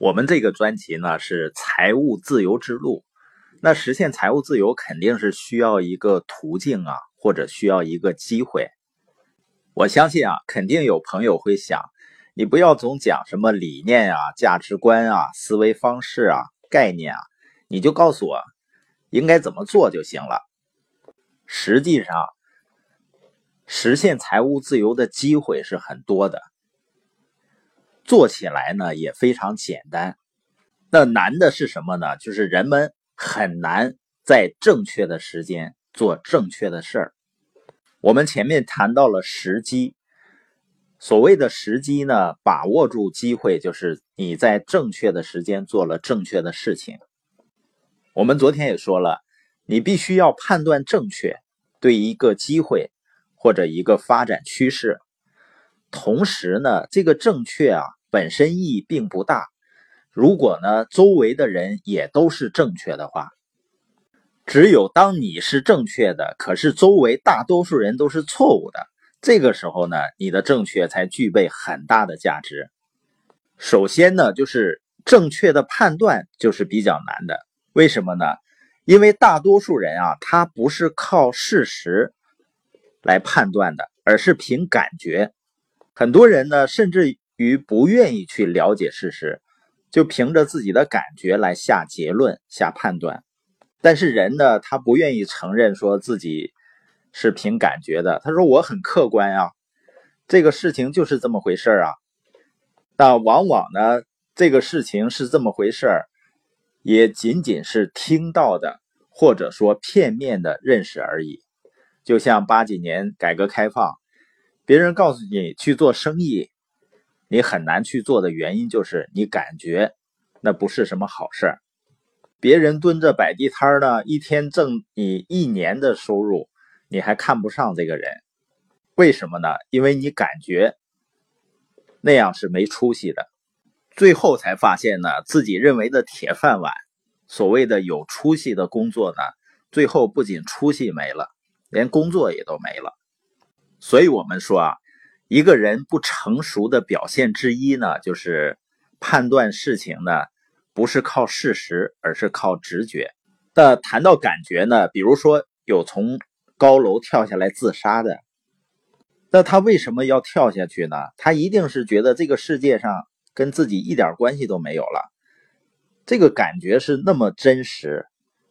我们这个专辑呢是财务自由之路，那实现财务自由肯定是需要一个途径啊，或者需要一个机会。我相信啊，肯定有朋友会想，你不要总讲什么理念啊、价值观啊、思维方式啊、概念啊，你就告诉我应该怎么做就行了。实际上，实现财务自由的机会是很多的。做起来呢也非常简单，那难的是什么呢？就是人们很难在正确的时间做正确的事儿。我们前面谈到了时机，所谓的时机呢，把握住机会就是你在正确的时间做了正确的事情。我们昨天也说了，你必须要判断正确，对一个机会或者一个发展趋势，同时呢，这个正确啊。本身意义并不大。如果呢，周围的人也都是正确的话，只有当你是正确的，可是周围大多数人都是错误的，这个时候呢，你的正确才具备很大的价值。首先呢，就是正确的判断就是比较难的。为什么呢？因为大多数人啊，他不是靠事实来判断的，而是凭感觉。很多人呢，甚至。于不愿意去了解事实，就凭着自己的感觉来下结论、下判断。但是人呢，他不愿意承认说自己是凭感觉的。他说我很客观啊，这个事情就是这么回事啊。那往往呢，这个事情是这么回事，也仅仅是听到的，或者说片面的认识而已。就像八几年改革开放，别人告诉你去做生意。你很难去做的原因就是你感觉那不是什么好事儿。别人蹲着摆地摊呢，一天挣你一年的收入，你还看不上这个人，为什么呢？因为你感觉那样是没出息的。最后才发现呢，自己认为的铁饭碗，所谓的有出息的工作呢，最后不仅出息没了，连工作也都没了。所以我们说啊。一个人不成熟的表现之一呢，就是判断事情呢，不是靠事实，而是靠直觉。那谈到感觉呢，比如说有从高楼跳下来自杀的，那他为什么要跳下去呢？他一定是觉得这个世界上跟自己一点关系都没有了，这个感觉是那么真实，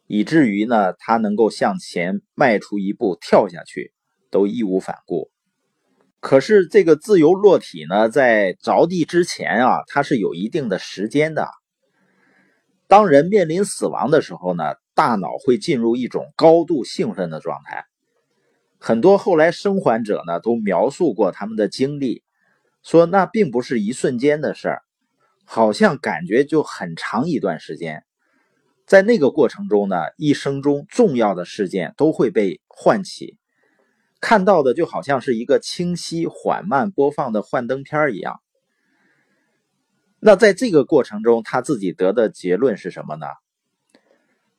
以至于呢，他能够向前迈出一步，跳下去都义无反顾。可是这个自由落体呢，在着地之前啊，它是有一定的时间的。当人面临死亡的时候呢，大脑会进入一种高度兴奋的状态。很多后来生还者呢，都描述过他们的经历，说那并不是一瞬间的事儿，好像感觉就很长一段时间。在那个过程中呢，一生中重要的事件都会被唤起。看到的就好像是一个清晰缓慢播放的幻灯片一样。那在这个过程中，他自己得的结论是什么呢？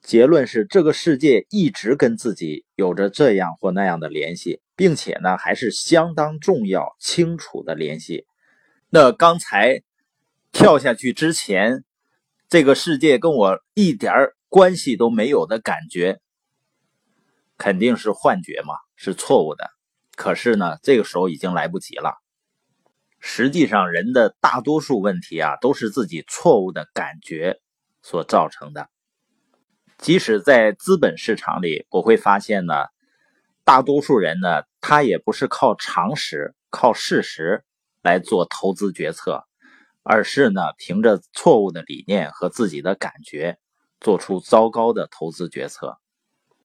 结论是这个世界一直跟自己有着这样或那样的联系，并且呢还是相当重要、清楚的联系。那刚才跳下去之前，这个世界跟我一点关系都没有的感觉，肯定是幻觉嘛。是错误的，可是呢，这个时候已经来不及了。实际上，人的大多数问题啊，都是自己错误的感觉所造成的。即使在资本市场里，我会发现呢，大多数人呢，他也不是靠常识、靠事实来做投资决策，而是呢，凭着错误的理念和自己的感觉，做出糟糕的投资决策。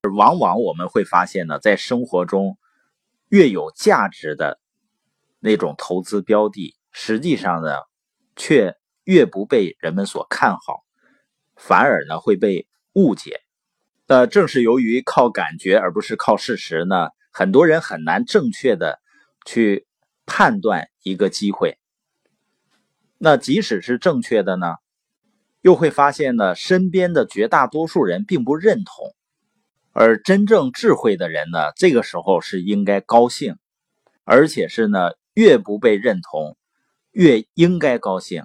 往往我们会发现呢，在生活中，越有价值的那种投资标的，实际上呢，却越不被人们所看好，反而呢会被误解。那正是由于靠感觉而不是靠事实呢，很多人很难正确的去判断一个机会。那即使是正确的呢，又会发现呢，身边的绝大多数人并不认同。而真正智慧的人呢，这个时候是应该高兴，而且是呢，越不被认同，越应该高兴。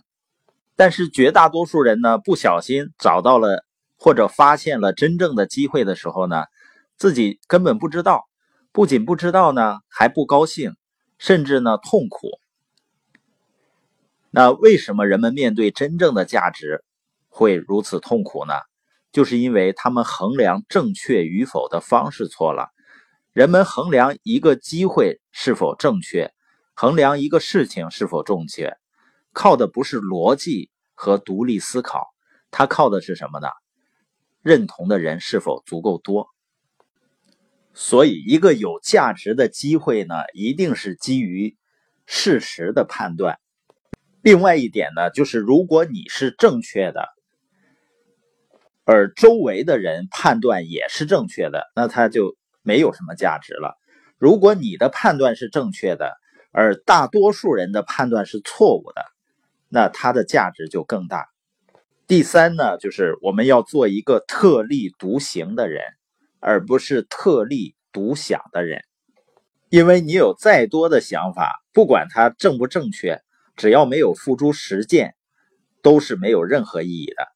但是绝大多数人呢，不小心找到了或者发现了真正的机会的时候呢，自己根本不知道，不仅不知道呢，还不高兴，甚至呢痛苦。那为什么人们面对真正的价值会如此痛苦呢？就是因为他们衡量正确与否的方式错了。人们衡量一个机会是否正确，衡量一个事情是否正确，靠的不是逻辑和独立思考，它靠的是什么呢？认同的人是否足够多？所以，一个有价值的机会呢，一定是基于事实的判断。另外一点呢，就是如果你是正确的，而周围的人判断也是正确的，那它就没有什么价值了。如果你的判断是正确的，而大多数人的判断是错误的，那它的价值就更大。第三呢，就是我们要做一个特立独行的人，而不是特立独享的人。因为你有再多的想法，不管它正不正确。只要没有付诸实践，都是没有任何意义的。